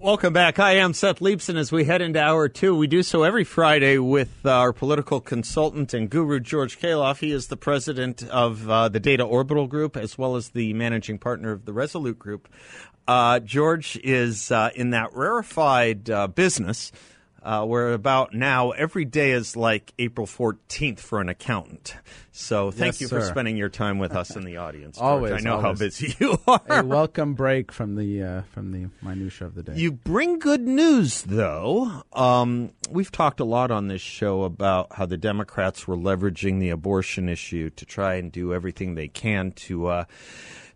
Welcome back. I am Seth Leibsohn as we head into hour two. We do so every Friday with uh, our political consultant and guru, George Khalaf. He is the president of uh, the Data Orbital Group as well as the managing partner of the Resolute Group. Uh, George is uh, in that rarefied uh, business uh, where about now every day is like April 14th for an accountant. So thank Yes, you sir. for spending your time with us in the audience. George. Always, I know how busy you are. a welcome break from the uh, from the minutia of the day. You bring good news, though. Um, we've talked a lot on this show about how the Democrats were leveraging the abortion issue to try and do everything they can to uh,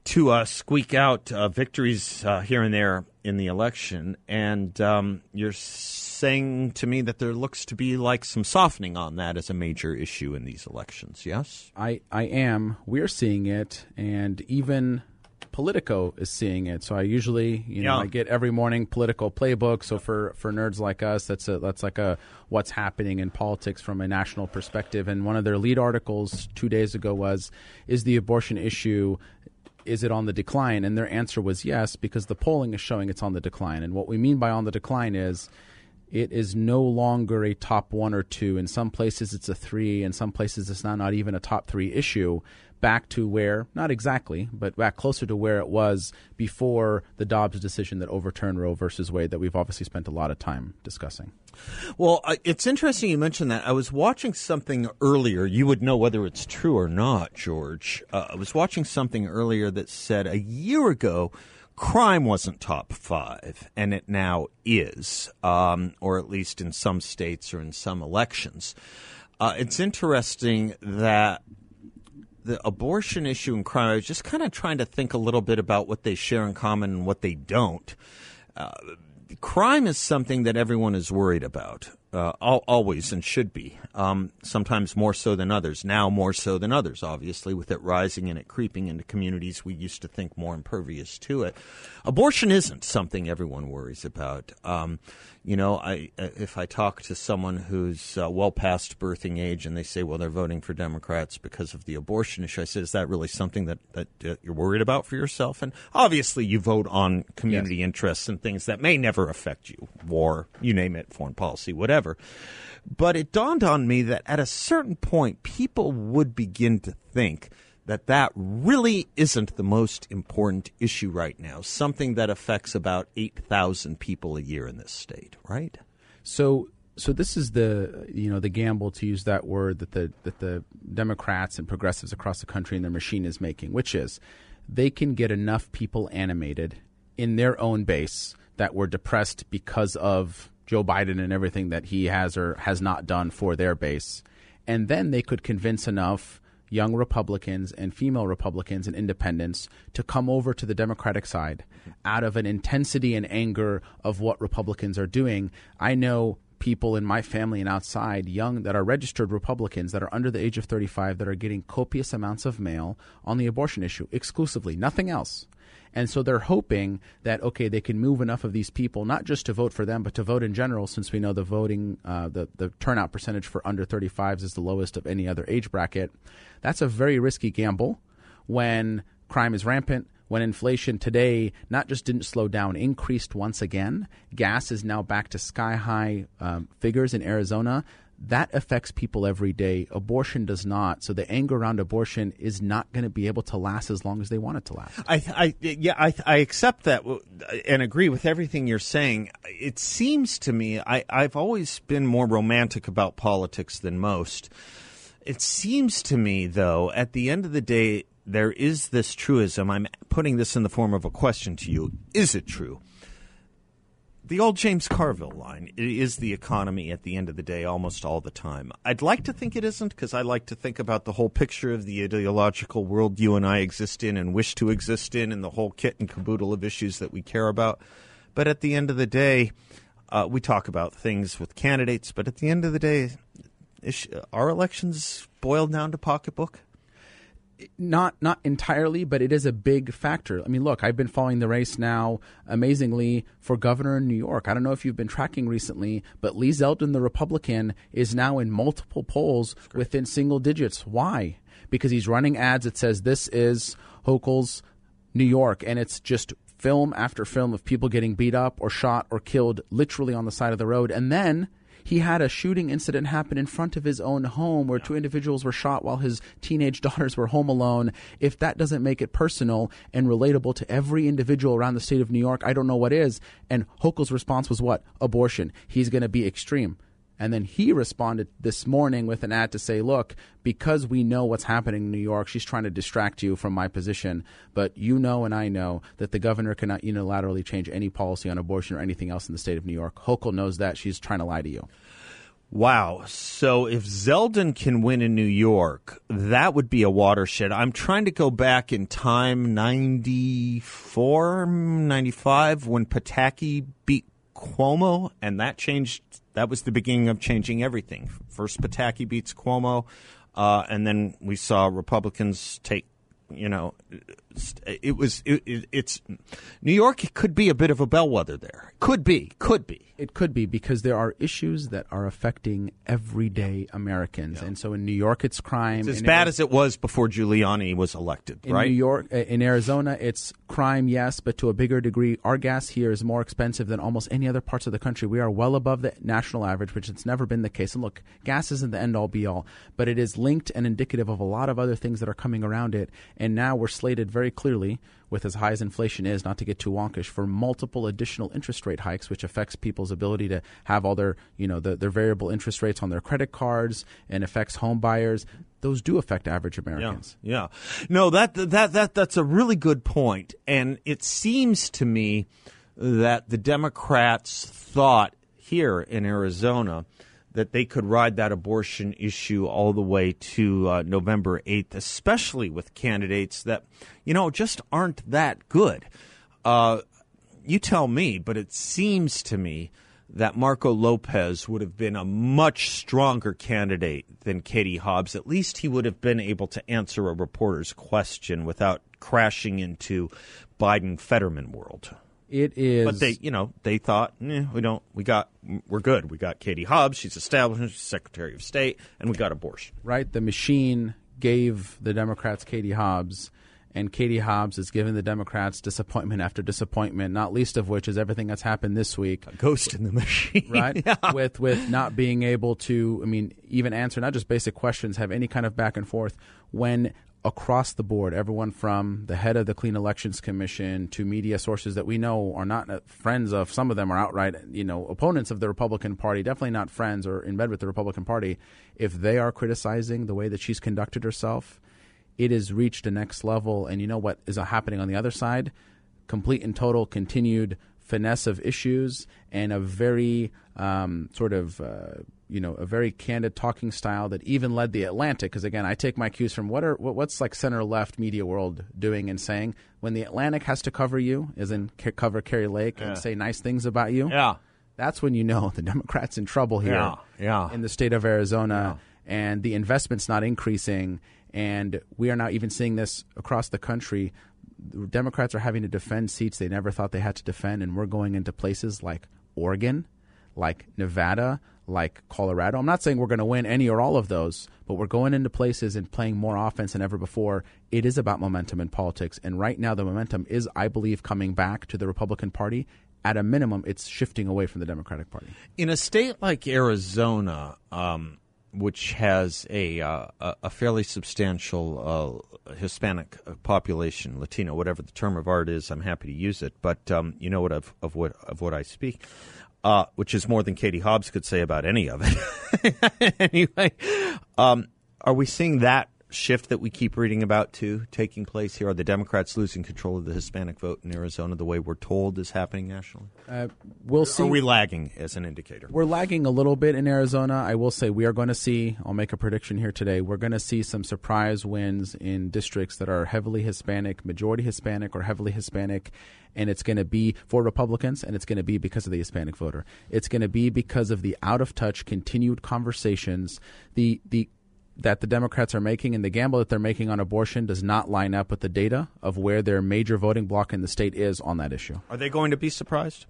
to uh, squeak out uh, victories uh, here and there in the election. And um, you're saying to me that there looks to be like some softening on that as a major issue in these elections. Yes. I I am. We're seeing it, and even Politico is seeing it. So I usually, you know, Yeah. I get every morning Politico playbook. So for for nerds like us, that's a that's like a what's happening in politics from a national perspective. And one of their lead articles two days ago was, "Is the abortion issue?" Is it on the decline? And their answer was yes, because the polling is showing it's on the decline. And what we mean by on the decline is it is no longer a top one or two. In some places, it's a three. In some places, it's not, not even a top three issue. Back to where, not exactly, but back closer to where it was before the Dobbs decision that overturned Roe versus Wade, that we've obviously spent a lot of time discussing. Well, it's interesting you mentioned that. I was watching something earlier. You would know whether it's true or not, George. Uh, I was watching something earlier that said a year ago, crime wasn't top five, and it now is, um, or at least in some states or in some elections. Uh, it's interesting that the abortion issue and crime, I was just kind of trying to think a little bit about what they share in common and what they don't. Uh, crime is something that everyone is worried about, uh, al- always and should be. Um, sometimes more so than others. Now more so than others, obviously, with it rising and it creeping into communities we used to think more impervious to it. Abortion isn't something everyone worries about. Um, you know, I if I talk to someone who's uh, well past birthing age and they say, well, they're voting for Democrats because of the abortion issue, I said, is that really something that, that uh, you're worried about for yourself? And obviously, you vote on community interests and things that may never affect you, war, you name it, foreign policy, whatever. But it dawned on me that at a certain point, people would begin to think that that really isn't the most important issue right now, something that affects about 8,000 people a year in this state, right? So so this is the you know the gamble to use that word that the that the Democrats and progressives across the country and their machine is making, which is they can get enough people animated in their own base that were depressed because of Joe Biden and everything that he has or has not done for their base, and then they could convince enough young Republicans and female Republicans and independents to come over to the Democratic side out of an intensity and anger of what Republicans are doing. I know people in my family and outside, young that are registered Republicans that are under the age of 35 that are getting copious amounts of mail on the abortion issue exclusively, nothing else. And so they're hoping that okay, they can move enough of these people not just to vote for them, but to vote in general. Since we know the voting, uh, the the turnout percentage for under 35s is the lowest of any other age bracket. That's a very risky gamble when crime is rampant. When inflation today not just didn't slow down, increased once again. Gas is now back to sky high um, figures in Arizona that affects people every day. Abortion does not. So the anger around abortion is not going to be able to last as long as they want it to last. I, I yeah, I, I accept that and agree with everything you're saying. It seems to me, I, I've always been more romantic about politics than most. It seems to me, though, at the end of the day, there is this truism. I'm putting this in the form of a question to you. Is it true? The old James Carville line is the economy at the end of the day almost all the time. I'd like to think it isn't because I like to think about the whole picture of the ideological world you and I exist in and wish to exist in and the whole kit and caboodle of issues that we care about. But at the end of the day, uh, we talk about things with candidates, but at the end of the day, is, are elections boiled down to pocketbook? Not not entirely, but it is a big factor. I mean, look, I've been following the race now, amazingly, for governor in New York. I don't know if you've been tracking recently, but Lee Zeldin, the Republican, is now in multiple polls within single digits. Why? Because he's running ads that says this is Hochul's New York, and it's just film after film of people getting beat up or shot or killed literally on the side of the road, and then he had a shooting incident happen in front of his own home where two individuals were shot while his teenage daughters were home alone. If that doesn't make it personal and relatable to every individual around the state of New York, I don't know what is. And Hochul's response was what? Abortion. He's going to be extreme. And then he responded this morning with an ad to say, look, because we know what's happening in New York, she's trying to distract you from my position. But you know and I know that the governor cannot unilaterally change any policy on abortion or anything else in the state of New York. Hochul knows that. She's trying to lie to you. Wow. So if Zeldin can win in New York, that would be a watershed. I'm trying to go back in time 94, 95 when Pataki beat Cuomo, and that changed that was the beginning of changing everything. First, Pataki beats Cuomo, uh, and then we saw Republicans take you know, it was it, it, it's New York could be a bit of a bellwether there. Could be, could be. It could be because there are issues that are affecting everyday Americans, yeah. and so in New York it's crime. It's as bad as it was before Giuliani was elected. In right? New York, uh, in Arizona, it's crime, yes, but to a bigger degree. Our gas here is more expensive than almost any other parts of the country. We are well above the national average, which it's never been the case. And look, gas isn't the end all be all, but it is linked and indicative of a lot of other things that are coming around it and now we're slated very clearly, with as high as inflation is, not to get too wonkish, for multiple additional interest rate hikes, which affects people's ability to have all their, you know, the, their variable interest rates on their credit cards and affects home buyers. Those do affect average Americans. Yeah, yeah. No, that that that that's a really good point, and it seems to me that the Democrats thought here in Arizona that they could ride that abortion issue all the way to uh, November 8th, especially with candidates that, you know, just aren't that good. Uh, you tell me, but it seems to me that Marco Lopez would have been a much stronger candidate than Katie Hobbs. At least he would have been able to answer a reporter's question without crashing into Biden Fetterman world. It is, but they, you know, they thought eh, we don't, we got, we're good. We got Katie Hobbs, she's established, Secretary of State, and we got abortion. Right, the machine gave the Democrats Katie Hobbs, and Katie Hobbs has given the Democrats disappointment after disappointment, not least of which is everything that's happened this week. A ghost in the machine, right? yeah. With with not being able to, I mean, even answer not just basic questions, have any kind of back and forth when across the board, everyone from the head of the Clean Elections Commission to media sources that we know are not uh, friends of, some of them are outright, you know, opponents of the Republican Party, definitely not friends or in bed with the Republican Party. If they are criticizing the way that she's conducted herself, it has reached a next level. And you know what is happening on the other side? Complete and total continued finesse of issues and a very um, sort of uh, you know a very candid talking style that even led the Atlantic. Because again, I take my cues from what are what, what's like center left media world doing and saying when the Atlantic has to cover you, as in cover Kari Lake yeah. and say nice things about you. Yeah, that's when you know the Democrats in trouble here. Yeah, yeah. in the state of Arizona, yeah. and the investment's not increasing, and we are now even seeing this across the country. Democrats are having to defend seats they never thought they had to defend, and we're going into places like Oregon, like Nevada, like Colorado. I'm not saying we're going to win any or all of those, but we're going into places and playing more offense than ever before. It is about momentum in politics. And right now, the momentum is, I believe, coming back to the Republican Party. At a minimum, it's shifting away from the Democratic Party. In a state like Arizona, um, which has a uh, a fairly substantial uh, Hispanic population, Latino, whatever the term of art is, I'm happy to use it. But um, you know what of, of what of what I speak uh, which is more than Katie Hobbs could say about any of it. anyway, um, are we seeing that shift that we keep reading about too taking place here? Are the Democrats losing control of the Hispanic vote in Arizona the way we're told is happening nationally? Uh, we'll see. Are we lagging as an indicator? We're lagging a little bit in Arizona. I will say we are going to see, I'll make a prediction here today, we're going to see some surprise wins in districts that are heavily Hispanic, majority Hispanic, or heavily Hispanic. And it's going to be for Republicans, and it's going to be because of the Hispanic voter. It's going to be because of the out of touch, continued conversations, the the that the Democrats are making and the gamble that they're making on abortion does not line up with the data of where their major voting bloc in the state is on that issue. Are they going to be surprised?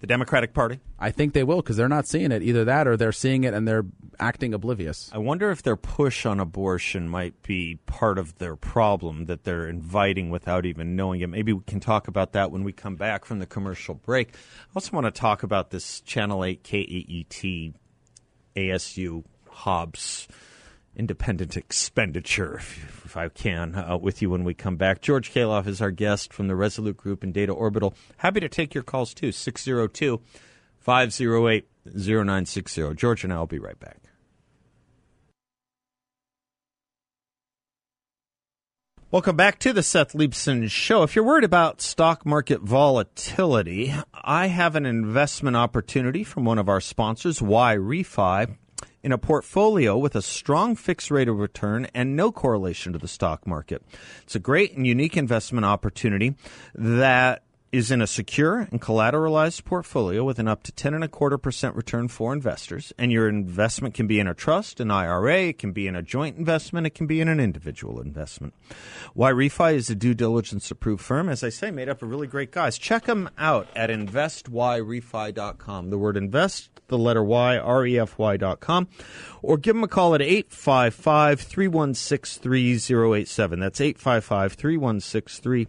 The Democratic Party? I think they will because they're not seeing it. Either that or they're seeing it and they're acting oblivious. I wonder if their push on abortion might be part of their problem that they're inviting without even knowing it. Maybe we can talk about that when we come back from the commercial break. I also want to talk about this Channel 8 KAET ASU Hobbs independent expenditure, if, if I can, uh, with you when we come back. George Khalaf is our guest from the Resolute Group and Data Orbital. Happy to take your calls too, 602 508 0960. George and I will be right back. Welcome back to the Seth Leibsohn Show. If you're worried about stock market volatility, I have an investment opportunity from one of our sponsors, YRefy in a portfolio with a strong fixed rate of return and no correlation to the stock market. It's a great and unique investment opportunity that is in a secure and collateralized portfolio with an up to 10 and a quarter percent return for investors. And your investment can be in a trust, an IRA, it can be in a joint investment, it can be in an individual investment. Yrefy is a due diligence approved firm, as I say, made up of really great guys. Check them out at investyrefy.com. The word invest, the letter Y, R E F Y.com, or give them a call at 855 316 3087. That's 855 316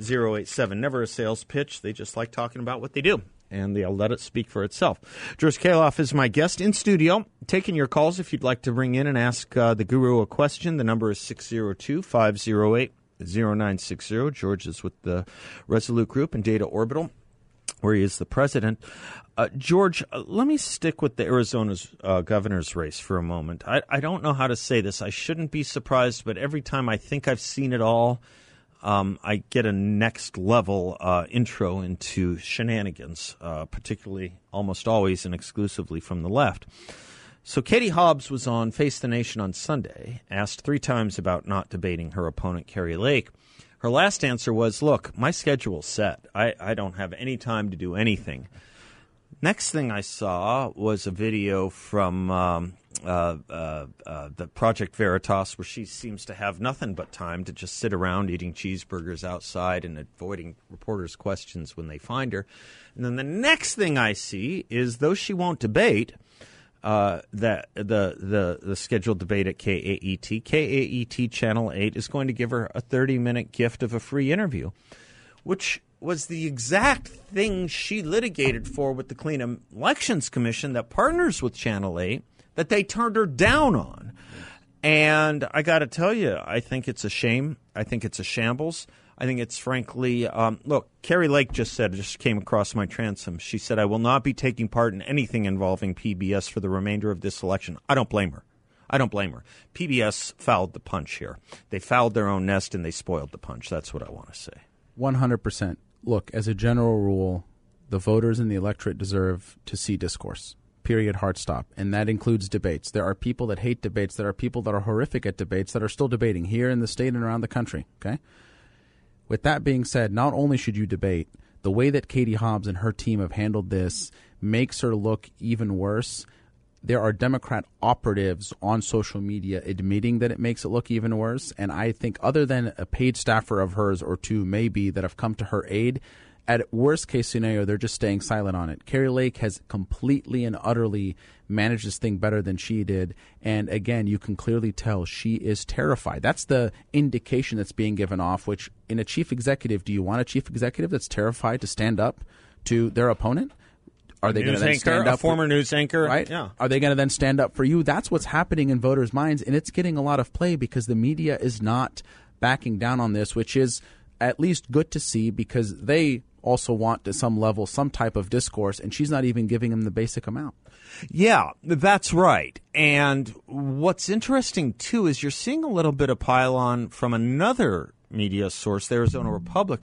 087. Never a sales pitch. They just like talking about what they do. And they'll let it speak for itself. George Khalaf is my guest in studio, taking your calls if you'd like to ring in and ask uh, the guru a question. The number is 602 508 0960. George is with the Resolute Group and Data Orbital, where he is the president. Uh, George, uh, let me stick with the Arizona's uh, governor's race for a moment. I, I don't know how to say this. I shouldn't be surprised, but every time I think I've seen it all, um, I get a next level uh, intro into shenanigans, uh, particularly almost always and exclusively from the left. So Katie Hobbs was on Face the Nation on Sunday, asked three times about not debating her opponent, Kari Lake. Her last answer was, Look, my schedule's set. I, I don't have any time to do anything. Next thing I saw was a video from um, uh, uh, uh, the Project Veritas, where she seems to have nothing but time to just sit around eating cheeseburgers outside and avoiding reporters' questions when they find her. And then the next thing I see is, though she won't debate, uh, that the, the the scheduled debate at KAET, KAET Channel Eight is going to give her a thirty minute gift of a free interview, which was the exact thing she litigated for with the Clean Elections Commission that partners with Channel 8 that they turned her down on. And I got to tell you, I think it's a shame. I think it's a shambles. I think it's frankly, um, look, Kari Lake just said, just came across my transom. She said, I will not be taking part in anything involving PBS for the remainder of this election. I don't blame her. I don't blame her. PBS fouled the punch here. They fouled their own nest and they spoiled the punch. That's what I want to say. 100% look, as a general rule, the voters and the electorate deserve to see discourse. Period. Hard stop. And that includes debates. There are people that hate debates. There are people that are horrific at debates that are still debating here in the state and around the country. Okay. With that being said, not only should you debate, the way that Katie Hobbs and her team have handled this makes her look even worse there are Democrat operatives on social media admitting that it makes it look even worse. And I think, other than a paid staffer of hers or two, maybe, that have come to her aid, at worst case scenario, they're just staying silent on it. Kari Lake has completely and utterly managed this thing better than she did. And again, you can clearly tell she is terrified. That's the indication that's being given off, which in a chief executive, do you want a chief executive that's terrified to stand up to their opponent? Are they going to then stand up? A former for, news anchor, right? Yeah. Are they going to then stand up for you? That's what's happening in voters' minds, and it's getting a lot of play because the media is not backing down on this, which is at least good to see because they also want to some level some type of discourse, and she's not even giving them the basic amount. Yeah, that's right. And what's interesting too is you're seeing a little bit of pylon from another media source, the Arizona Republic.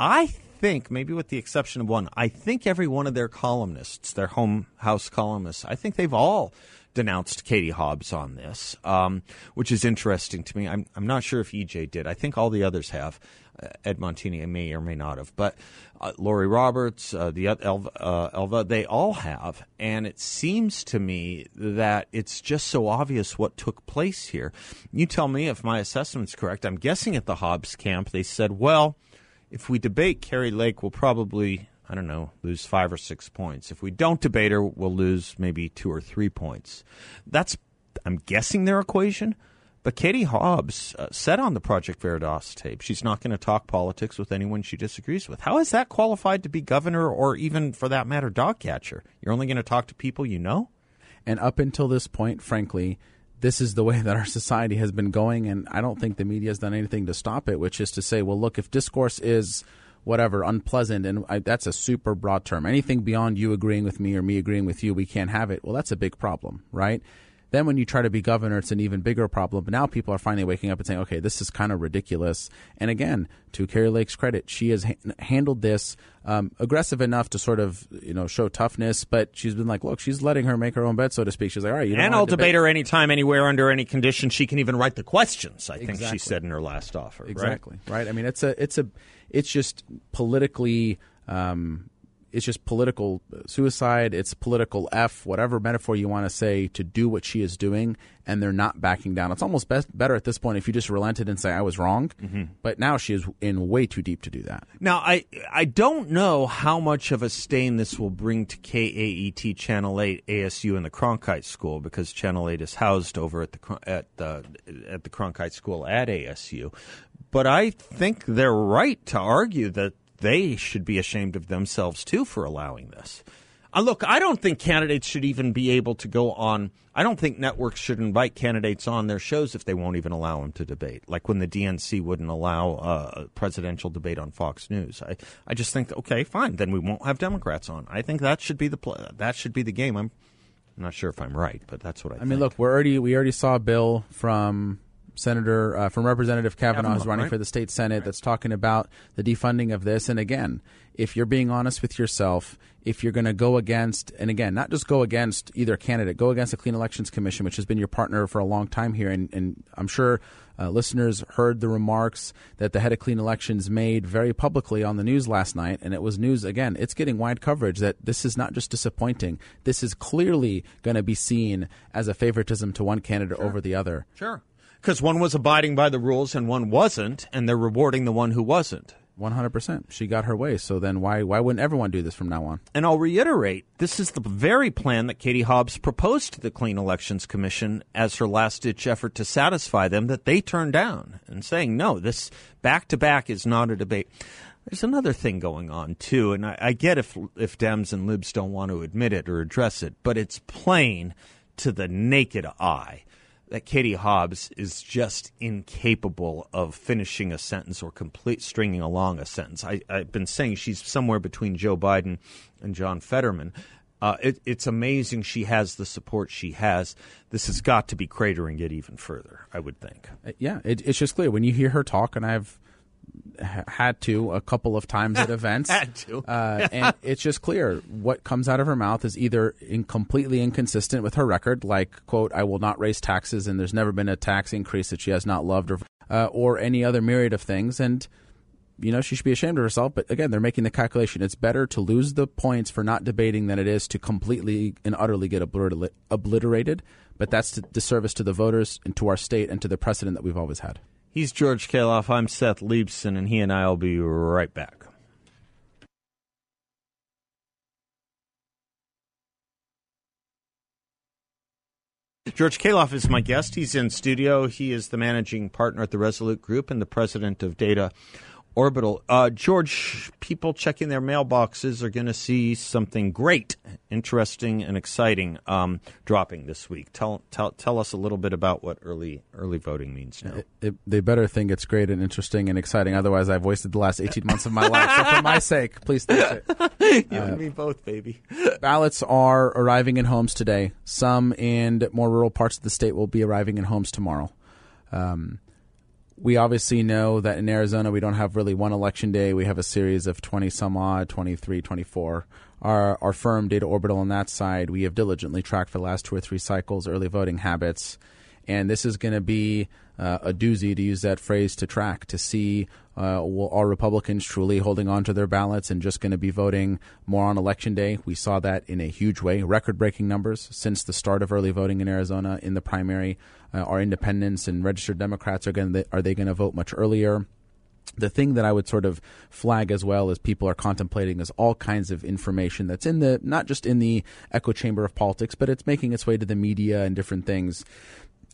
I think, maybe with the exception of one, I think every one of their columnists, their home house columnists, I think they've all denounced Katie Hobbs on this, um, which is interesting to me. I'm, I'm not sure if EJ did. I think all the others have. Uh, Ed Montini may or may not have, but uh, Laurie Roberts, uh, the Elva, uh, Elva, they all have, and it seems to me that it's just so obvious what took place here. You tell me if my assessment's correct. I'm guessing at the Hobbs camp they said, well, if we debate Kari Lake, we'll probably I don't know, lose five or six points. If we don't debate her, we'll lose maybe two or three points. That's, I'm guessing, their equation. But Katie Hobbs uh, said on the Project Veritas tape she's not going to talk politics with anyone she disagrees with. How is that qualified to be governor or even, for that matter, dog catcher? You're only going to talk to people you know? And up until this point, frankly, this is the way that our society has been going, and I don't think the media has done anything to stop it, which is to say, well, look, if discourse is whatever unpleasant and I, that's a super broad term. Anything beyond you agreeing with me or me agreeing with you we can't have it. Well that's a big problem right then when you try to be governor, it's an even bigger problem. But now people are finally waking up and saying, okay, this is kind of ridiculous. And again, to Kari Lake's credit, she has ha- handled this um, aggressive enough to sort of you know show toughness, but she's been like, look, she's letting her make her own bed, so to speak. She's like, all right, and I'll debate, debate her anytime, anywhere, under any condition. She can even write the questions. I exactly. think she said in her last offer. Exactly right? right. I mean, it's a it's a it's just politically. Um, it's just political suicide. It's political F, whatever metaphor you want to say, to do what she is doing, and they're not backing down. It's almost best, better at this point if you just relented and say I was wrong. Mm-hmm. But now she is in way too deep to do that. Now I I don't know how much of a stain this will bring to KAET Channel Eight ASU and the Cronkite School because Channel Eight is housed over at the at the at the Cronkite School at ASU. But I think they're right to argue that they should be ashamed of themselves too for allowing this. Uh, look, I don't think candidates should even be able to go on. I don't think networks should invite candidates on their shows if they won't even allow them to debate. Like when the DNC wouldn't allow uh, a presidential debate on Fox News. I, I just think, okay, fine, then we won't have Democrats on. I think that should be the pl- that should be the game. I'm, I'm not sure if I'm right, but that's what I. I think. mean, look, we're already we already saw a bill from Senator uh, from Representative Kavanagh, who's running right? for the state senate, right. that's talking about the defunding of this. And again, if you're being honest with yourself, if you're going to go against, and again, not just go against either candidate, go against the Clean Elections Commission, which has been your partner for a long time here, and, and I'm sure uh, listeners heard the remarks that the head of Clean Elections made very publicly on the news last night, and it was news again. It's getting wide coverage that this is not just disappointing. This is clearly going to be seen as a favoritism to one candidate sure. over the other. Sure because one was abiding by the rules and one wasn't, and they're rewarding the one who wasn't. One hundred percent. She got her way. So then, why why wouldn't everyone do this from now on? And I'll reiterate: this is the very plan that Katie Hobbs proposed to the Clean Elections Commission as her last ditch effort to satisfy them that they turned down, and saying no, this back to back is not a debate. There's another thing going on too, and I, I get if if Dems and Libs don't want to admit it or address it, but it's plain to the naked eye that Katie Hobbs is just incapable of finishing a sentence or complete stringing along a sentence. I, have been saying she's somewhere between Joe Biden and John Fetterman. Uh, it, it's amazing she has the support she has. This has got to be cratering it even further, I would think. Uh, yeah, it, it's just clear when you hear her talk, and I've had to a couple of times at events. had to. uh, and it's just clear what comes out of her mouth is either in completely inconsistent with her record, like, quote, I will not raise taxes and there's never been a tax increase that she has not loved or, uh, or any other myriad of things. And, you know, she should be ashamed of herself. But again, they're making the calculation. It's better to lose the points for not debating than it is to completely and utterly get obliterated. But that's the disservice to the voters and to our state and to the precedent that we've always had. He's George Khalaf. I'm Seth Leibsohn, and he and I will be right back. George Khalaf is my guest. He's in studio. He is the managing partner at the Resolute Group and the president of Data Orbital. Uh, George, people checking their mailboxes are going to see something great, interesting, and exciting um, dropping this week. Tell, tell tell us a little bit about what early early voting means now. It, it, they better think it's great and interesting and exciting. Otherwise, I've wasted the last 18 months of my life. So for my sake, please think it. you and me both, baby. ballots are arriving in homes today. Some in more rural parts of the state will be arriving in homes tomorrow. Um, we obviously know that in Arizona we don't have really one election day. We have a series of 20 some odd, 23, 24. Our, our firm, Data Orbital, on that side, we have diligently tracked for the last two or three cycles early voting habits. And this is going to be uh, a doozy, to use that phrase, to track, to see uh, are Republicans truly holding on to their ballots and just going to be voting more on election day? We saw that in a huge way, record breaking numbers since the start of early voting in Arizona in the primary. Uh, are independents and registered Democrats are going are they going to vote much earlier? the thing that I would sort of flag as well as people are contemplating is all kinds of information that's in the not just in the echo chamber of politics, but it's making its way to the media and different things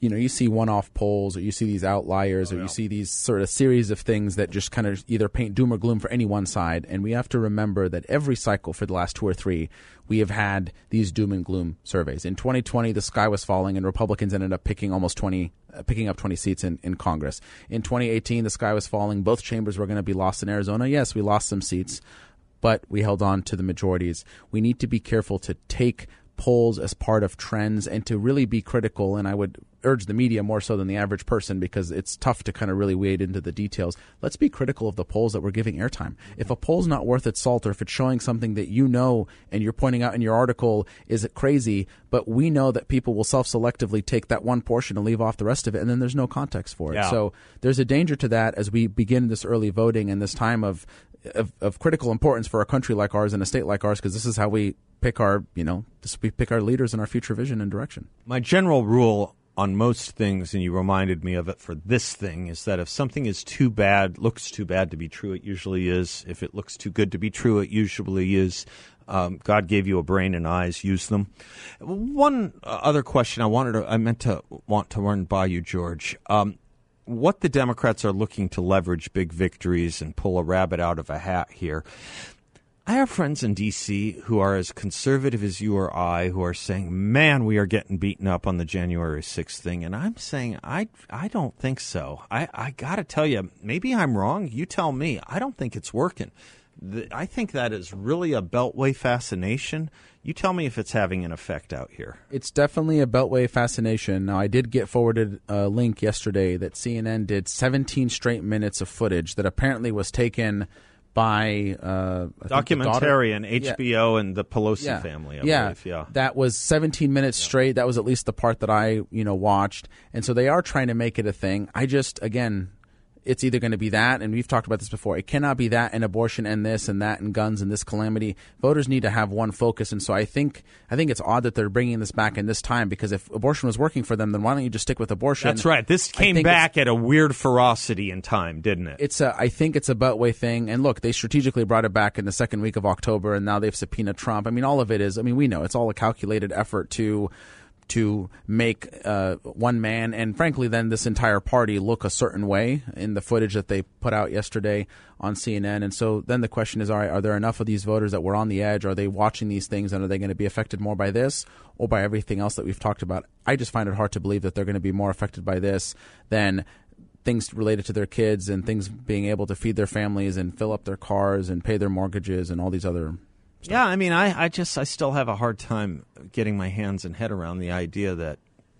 you know you see one-off polls or you see these outliers oh, or yeah. you see these sort of series of things that just kind of either paint doom or gloom for any one side. And we have to remember that every cycle for the last two or three we have had these doom and gloom surveys. In 2020 the sky was falling and republicans ended up picking almost 20 uh, picking up 20 seats in, in congress. In 2018 the sky was falling. Both chambers were going to be lost in arizona. Yes we lost some seats but we held on to the majorities. We need to be careful to take polls as part of trends and to really be critical. And I would urge the media more so than the average person because it's tough to kind of really wade into the details. Let's be critical of the polls that we're giving airtime. If a poll's not worth its salt or if it's showing something that you know and you're pointing out in your article is it crazy, but we know that people will self-selectively take that one portion and leave off the rest of it and then there's no context for it. Yeah. So there's a danger to that as we begin this early voting and this time of of, of critical importance for a country like ours and a state like ours because this is how we pick our you know we pick our leaders and our future vision and direction. My general rule on most things, and you reminded me of it for this thing, is that if something is too bad, looks too bad to be true, it usually is. If it looks too good to be true, it usually is. Um, God gave you a brain and eyes, use them. One other question I wanted to, I meant to want to run by you, George. Um, what the Democrats are looking to leverage big victories and pull a rabbit out of a hat here. I have friends in D.C. who are as conservative as you or I, who are saying, "Man, we are getting beaten up on the January 6th thing," and I'm saying, "I, I don't think so. I, I got to tell you, maybe I'm wrong. You tell me. I don't think it's working. The, I think that is really a Beltway fascination. You tell me if it's having an effect out here. It's definitely a Beltway fascination. Now, I did get forwarded a link yesterday that CNN did 17 straight minutes of footage that apparently was taken." By uh, documentarian HBO yeah. and the Pelosi yeah. family. I yeah, believe. yeah, that was 17 minutes yeah. straight. That was at least the part that I you know watched, and so they are trying to make it a thing. I just again, it's either going to be that, and we've talked about this before. It cannot be that and abortion and this and that and guns and this calamity. Voters need to have one focus, and so I think I think it's odd that they're bringing this back in this time because if abortion was working for them, then why don't you just stick with abortion? That's right. This came back at a weird ferocity in time, didn't it? It's a. I think it's a Beltway thing, and look, they strategically brought it back in the second week of October, and now they've subpoenaed Trump. I mean, all of it is. I mean, we know it's all a calculated effort to to make uh, one man and frankly then this entire party look a certain way in the footage that they put out yesterday on CNN and so then the question is all right are there enough of these voters that were on the edge? Are they watching these things and are they going to be affected more by this or by everything else that we've talked about? I just find it hard to believe that they're going to be more affected by this than things related to their kids and things being able to feed their families and fill up their cars and pay their mortgages and all these other Yeah, I mean, I, I just I still have a hard time getting my hands and head around the idea that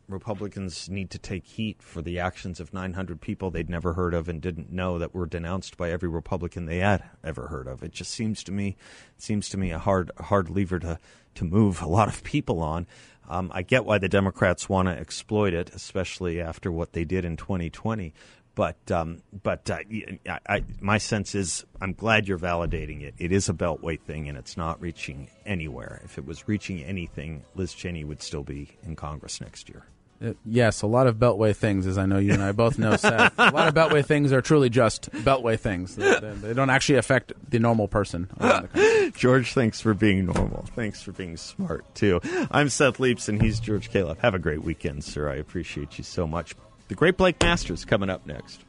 Republicans need to take heat for the actions of 900 people they'd never heard of and didn't know that were denounced by every Republican they had ever heard of. It just seems to me seems to me a hard hard lever to to move a lot of people on. Um, I get why the Democrats want to exploit it, especially after what they did in 2020. But um, but uh, I, I, my sense is I'm glad you're validating it. It is a beltway thing, and it's not reaching anywhere. If it was reaching anything, Liz Cheney would still be in Congress next year. Uh, yes, a lot of beltway things, as I know you and I both know, Seth. a lot of beltway things are truly just beltway things. They, they, they don't actually affect the normal person. The George, thanks for being normal. Thanks for being smart, too. I'm Seth Leibsohn, and he's George Khalaf. Have a great weekend, sir. I appreciate you so much. The Great Blake Masters coming up next.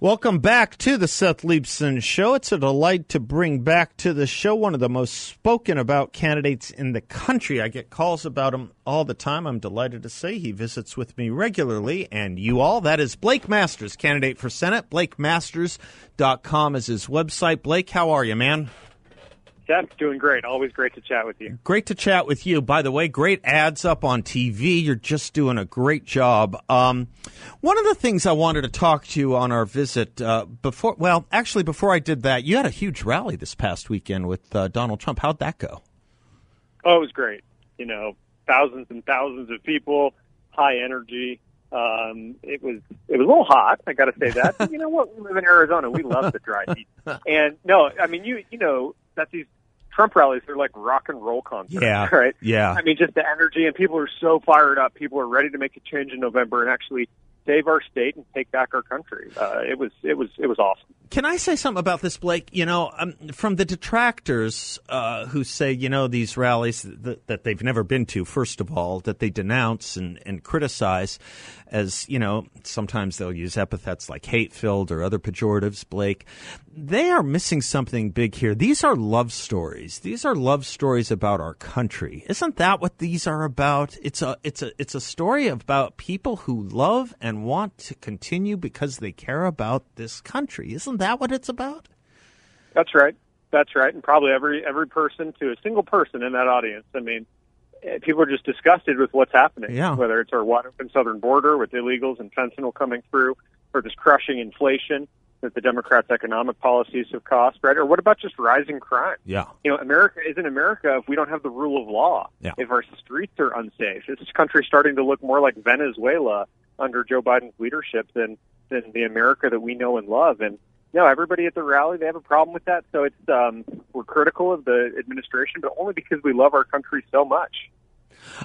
Welcome back to the Seth Leibsohn Show. It's a delight to bring back to the show one of the most spoken about candidates in the country. I get calls about him all the time. I'm delighted to say he visits with me regularly, and you all. That is Blake Masters, candidate for Senate. BlakeMasters.com is his website. Blake, how are you, man? Seth, doing great. Always great to chat with you. Great to chat with you. By the way, great ads up on TV. You're just doing a great job. Um, one of the things I wanted to talk to you on our visit uh, before, well, actually, before I did that, you had a huge rally this past weekend with uh, Donald Trump. How'd that go? Oh, it was great. You know, thousands and thousands of people, high energy. Um, it was it was a little hot. I got to say that. But you know what? We live in Arizona. We love the dry heat. And no, I mean you you know that these Trump rallies, they're like rock and roll concerts, Yeah, right? yeah. I mean, just the energy, and people are so fired up. People are ready to make a change in November and actually save our state and take back our country. Uh, it was it was it was awesome. Can I say something about this, Blake? You know, um, from the detractors uh, who say, you know, these rallies that, that they've never been to, first of all, that they denounce and, and criticize as, you know, sometimes they'll use epithets like hate filled or other pejoratives, Blake. They are missing something big here. These are love stories. These are love stories about our country. Isn't that what these are about? It's a, it's a, it's a story about people who love and want to continue because they care about this country. Isn't that what it's about? That's right. That's right. And probably every every person to a single person in that audience. I mean, Uh, people are just disgusted with what's happening. Yeah. Whether it's our wide open southern border with illegals and fentanyl coming through, or just crushing inflation that the Democrats' economic policies have cost, right? Or what about just rising crime? Yeah. You know, America isn't America if we don't have the rule of law. Yeah. If our streets are unsafe, this country's starting to look more like Venezuela under Joe Biden's leadership than than the America that we know and love. And no, everybody at the rally they have a problem with that. So it's um, we're critical of the administration, but only because we love our country so much.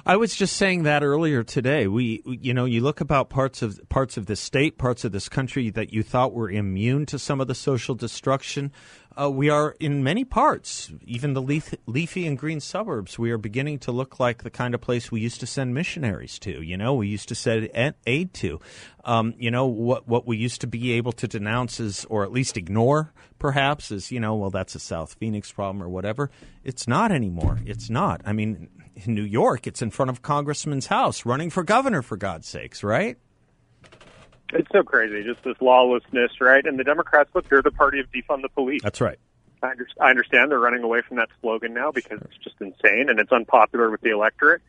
I was just saying that earlier today. We, you know, you look about parts of parts of this state, parts of this country that you thought were immune to some of the social destruction. Uh, we are in many parts, even the leaf, leafy and green suburbs. We are beginning to look like the kind of place we used to send missionaries to. You know, we used to send aid to. Um, you know what what we used to be able to denounce is, or at least ignore, perhaps, is you know, well, that's a South Phoenix problem or whatever. It's not anymore. It's not. I mean, in New York, it's in front of Congressman's house, running for governor, for God's sakes, right? It's so crazy, just this lawlessness, right? And the Democrats, look, they're the party of defund the police. That's right. I, under- I understand they're running away from that slogan now because it's just insane and it's unpopular with the electorate.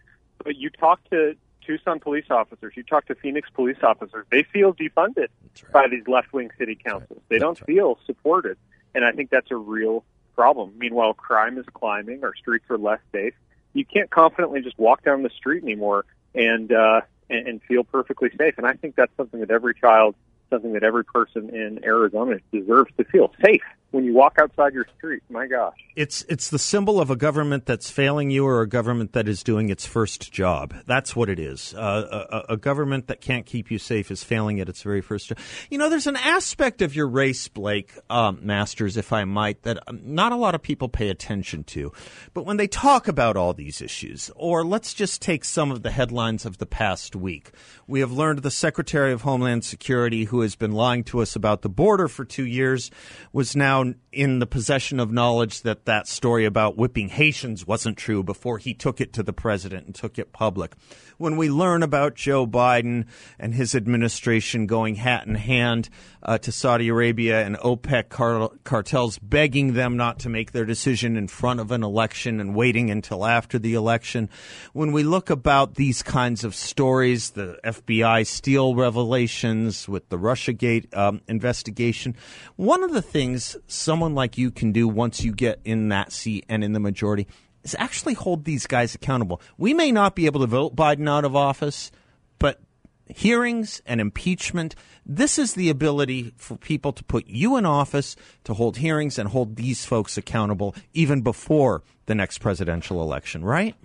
But you talk to Tucson police officers, you talk to Phoenix police officers, they feel defunded right. by these left wing city councils. They don't right. feel supported. And I think that's a real problem. Meanwhile, crime is climbing, our streets are less safe. You can't confidently just walk down the street anymore and uh, and, and feel perfectly safe. And I think that's something that every child, something that every person in Arizona deserves to feel safe when you walk outside your street. My gosh. It's it's the symbol of a government that's failing you or a government that is doing its first job. That's what it is. Uh, a, a government that can't keep you safe is failing at its very first job. You know, there's an aspect of your race, Blake um, Masters, if I might, that um, not a lot of people pay attention to. But when they talk about all these issues, or let's just take some of the headlines of the past week, we have learned the Secretary of Homeland Security, who has been lying to us about the border for two years, was now in the possession of knowledge that that story about whipping Haitians wasn't true before he took it to the president and took it public. When we learn about Joe Biden and his administration going hat in hand uh, to Saudi Arabia and OPEC car- cartels begging them not to make their decision in front of an election and waiting until after the election, when we look about these kinds of stories, the FBI steal revelations with the Russiagate um, investigation, one of the things someone like you can do once you get in that seat and in the majority is actually hold these guys accountable. We may not be able to vote Biden out of office, but hearings and impeachment, this is the ability for people to put you in office, to hold hearings and hold these folks accountable even before the next presidential election, right?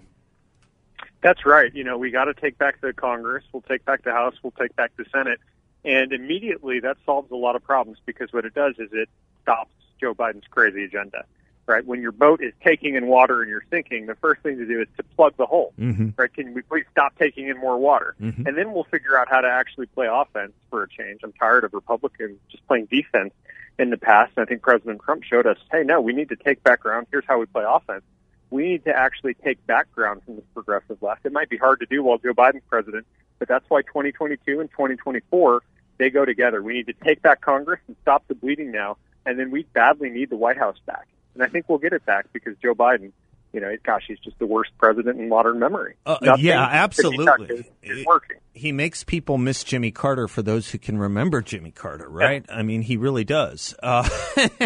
That's right. You know, we got to take back the Congress. We'll take back the House. We'll take back the Senate. And immediately that solves a lot of problems because what it does is it stops Joe Biden's crazy agenda, right? When your boat is taking in water and you're sinking, the first thing to do is to plug the hole, Mm-hmm. right? Can we please stop taking in more water? Mhm. And then we'll figure out how to actually play offense for a change. I'm tired of Republicans just playing defense in the past. And I think President Trump showed us, hey, no, we need to take back ground. Here's how we play offense. We need to actually take back ground from this progressive left. It might be hard to do while Joe Biden's president, but that's why 2022 and 2024 they go together. We need to take back Congress and stop the bleeding now, and then we badly need the White House back. And I think we'll get it back because Joe Biden, you know, gosh, he's just the worst president in modern memory. Uh, Nothing yeah, absolutely. touches is working. He makes people miss Jimmy Carter for those who can remember Jimmy Carter, right? I mean, he really does. Uh,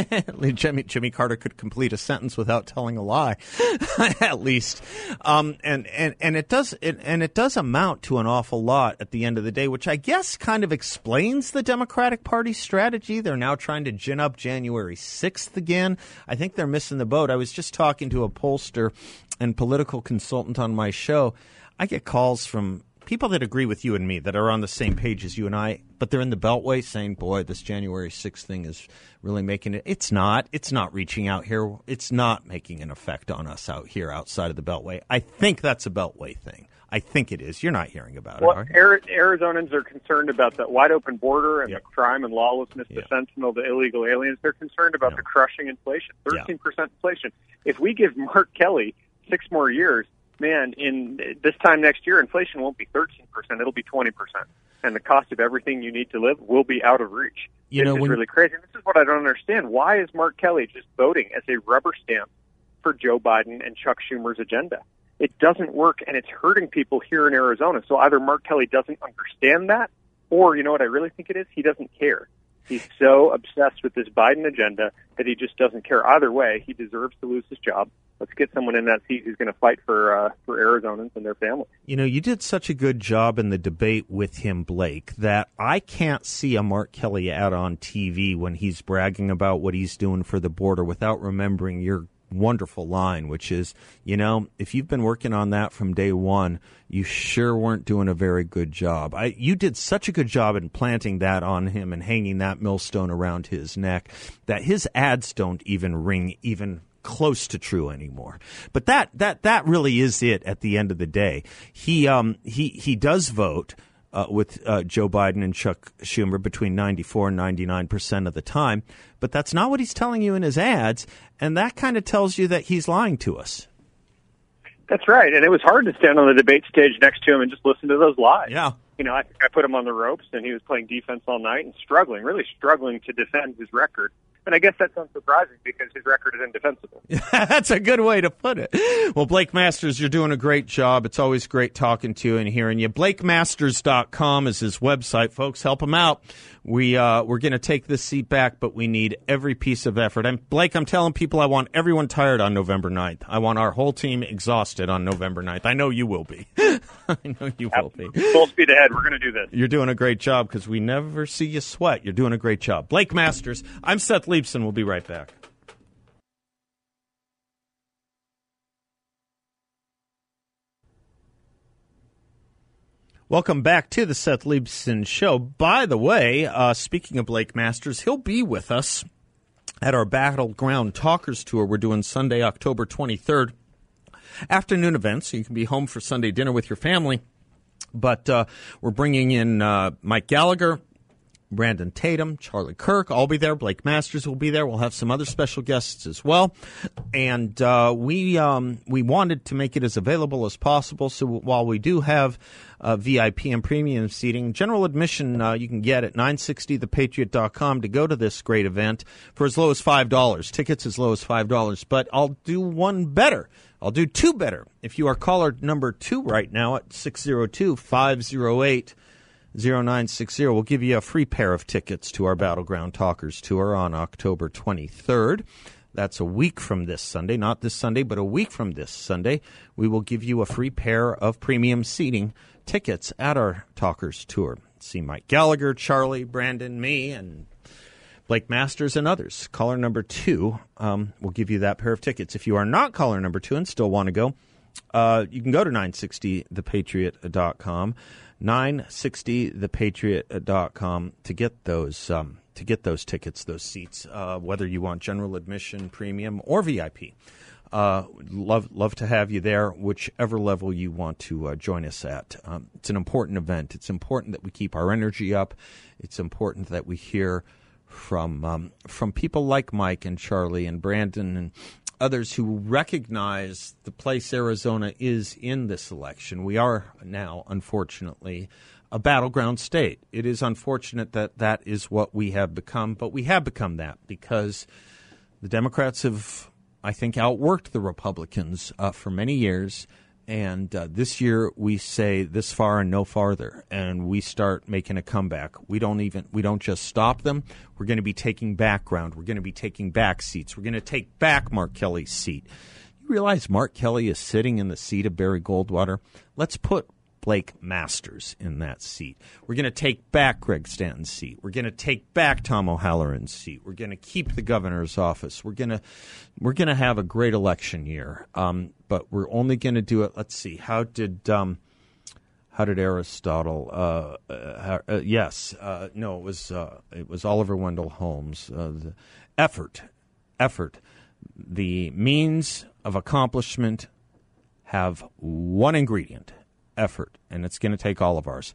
Jimmy, Jimmy Carter could complete a sentence without telling a lie, at least. Um, and, and, and it does, it, and it does amount to an awful lot at the end of the day, which I guess kind of explains the Democratic Party strategy. They're now trying to gin up January 6th again. I think they're missing the boat. I was just talking to a pollster and political consultant on my show. I get calls from people that agree with you and me that are on the same page as you and I, but they're in the Beltway saying, "Boy, this January 6th thing is really making it." It's not. It's not reaching out here. It's not making an effect on us out here outside of the Beltway. I think that's a Beltway thing. I think it is. You're not hearing about Well, it, are? Ari- Arizonans are concerned about the wide open border and Yep. the crime and lawlessness, the Yeah. fentanyl, the illegal aliens. They're concerned about Yeah. the crushing inflation, 13% inflation. If we give Mark Kelly six more years, man, in this time next year, inflation won't be 13%, it'll be 20%. And the cost of everything you need to live will be out of reach. You this know, is really crazy. And this is what I don't understand. Why is Mark Kelly just voting as a rubber stamp for Joe Biden and Chuck Schumer's agenda? It doesn't work, and it's hurting people here in Arizona. So either Mark Kelly doesn't understand that, or you know what I really think it is? He doesn't care. He's so obsessed with this Biden agenda that he just doesn't care. Either way, he deserves to lose his job. Let's get someone in that seat who's going to fight for uh, for Arizonans and their families. You know, you did such a good job in the debate with him, Blake, that I can't see a Mark Kelly ad on TV when he's bragging about what he's doing for the border without remembering your wonderful line, which is, you know, if you've been working on that from day one, you sure weren't doing a very good job. I, you did such a good job in planting that on him and hanging that millstone around his neck that his ads don't even ring even close to true anymore. But that that that really is it at the end of the day. He um he he does vote uh, with uh, Joe Biden and Chuck Schumer between 94 and 99 percent of the time, but that's not what he's telling you in his ads, and that kind of tells you that he's lying to us. That's right, and it was hard to stand on the debate stage next to him and just listen to those lies. Yeah. you know, I I put him on the ropes, and he was playing defense all night and struggling, really struggling to defend his record. And I guess that's unsurprising because his record is indefensible. That's a good way to put it. Well, Blake Masters, you're doing a great job. It's always great talking to you and hearing you. BlakeMasters.com is his website, folks. Help him out. We uh, we're going to take this seat back, but we need every piece of effort. And Blake, I'm telling people, I want everyone tired on November 9th. I want our whole team exhausted on November 9th. I know you will be. I know you will be. Full speed ahead. We're going to do this. You're doing a great job because we never see you sweat. You're doing a great job. Blake Masters. I'm Seth Leibsohn. We'll be right back. Welcome back to the Seth Leibsohn Show. By the way, uh, speaking of Blake Masters, he'll be with us at our Battleground Talkers Tour we're doing Sunday, October 23rd. Afternoon event, so you can be home for Sunday dinner with your family. But uh, we're bringing in uh, Mike Gallagher, Brandon Tatum, Charlie Kirk. I'll be there. Blake Masters will be there. We'll have some other special guests as well. And uh, we um, we wanted to make it as available as possible. So while we do have uh, VIP and premium seating, general admission uh, you can get at 960thepatriot.com to go to this great event for as low as five dollars. Tickets as low as five dollars. But I'll do one better. I'll do two better. If you are caller number two right now at 602 508 0960. We'll give you a free pair of tickets to our Battleground Talkers tour on October 23rd. That's a week from this Sunday, not this Sunday, but a week from this Sunday. We will give you a free pair of premium seating tickets at our Talkers tour. See Mike Gallagher, Charlie, Brandon, me, and Blake Masters and others. Caller number two um, will give you that pair of tickets. If you are not caller number two and still want to go, uh, you can go to 960thepatriot.com, 960thepatriot.com to get those um, to get those tickets, those seats, uh, whether you want general admission, premium, or VIP. Uh, love love to have you there, whichever level you want to uh, join us at. Um, it's an important event. It's important that we keep our energy up. It's important that we hear from um, from people like Mike and Charlie and Brandon and others who recognize the place Arizona is in this election. We are now, unfortunately, a battleground state. It is unfortunate that that is what we have become, but we have become that because the Democrats have I think, outworked the Republicans uh, for many years. And uh, this year we say this far and no farther, and we start making a comeback. We don't even we don't just stop them. We're going to be taking back ground. We're going to be taking back seats. We're going to take back Mark Kelly's seat. You realize Mark Kelly is sitting in the seat of Barry Goldwater? Let's put Blake Masters in that seat. We're going to take back Greg Stanton's seat. We're going to take back Tom O'Halleran's seat. We're going to keep the governor's office. We're going to we're going to have a great election year. Um, but we're only going to do it. Let's see. How did um, how did Aristotle? Uh, uh, uh, yes, uh, no, it was uh, it was Oliver Wendell Holmes. Uh, the effort, effort, the means of accomplishment have one ingredient, effort, and it's going to take all of ours.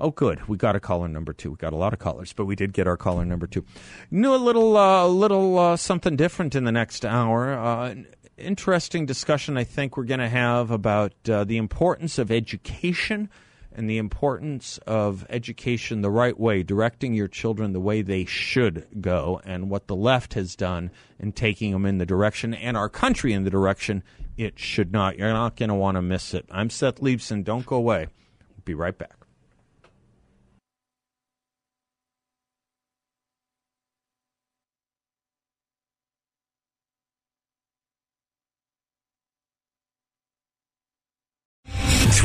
Oh, good. We got a caller number two. We got a lot of callers, but we did get our caller number two. New a little, uh, little uh, something different in the next hour. Uh, interesting discussion. I think we're going to have about uh, the importance of education and the importance of education the right way, directing your children the way they should go, and what the left has done in taking them in the direction and our country in the direction it should not. You're not going to want to miss it. I'm Seth Leibsohn. Don't go away. We'll be right back.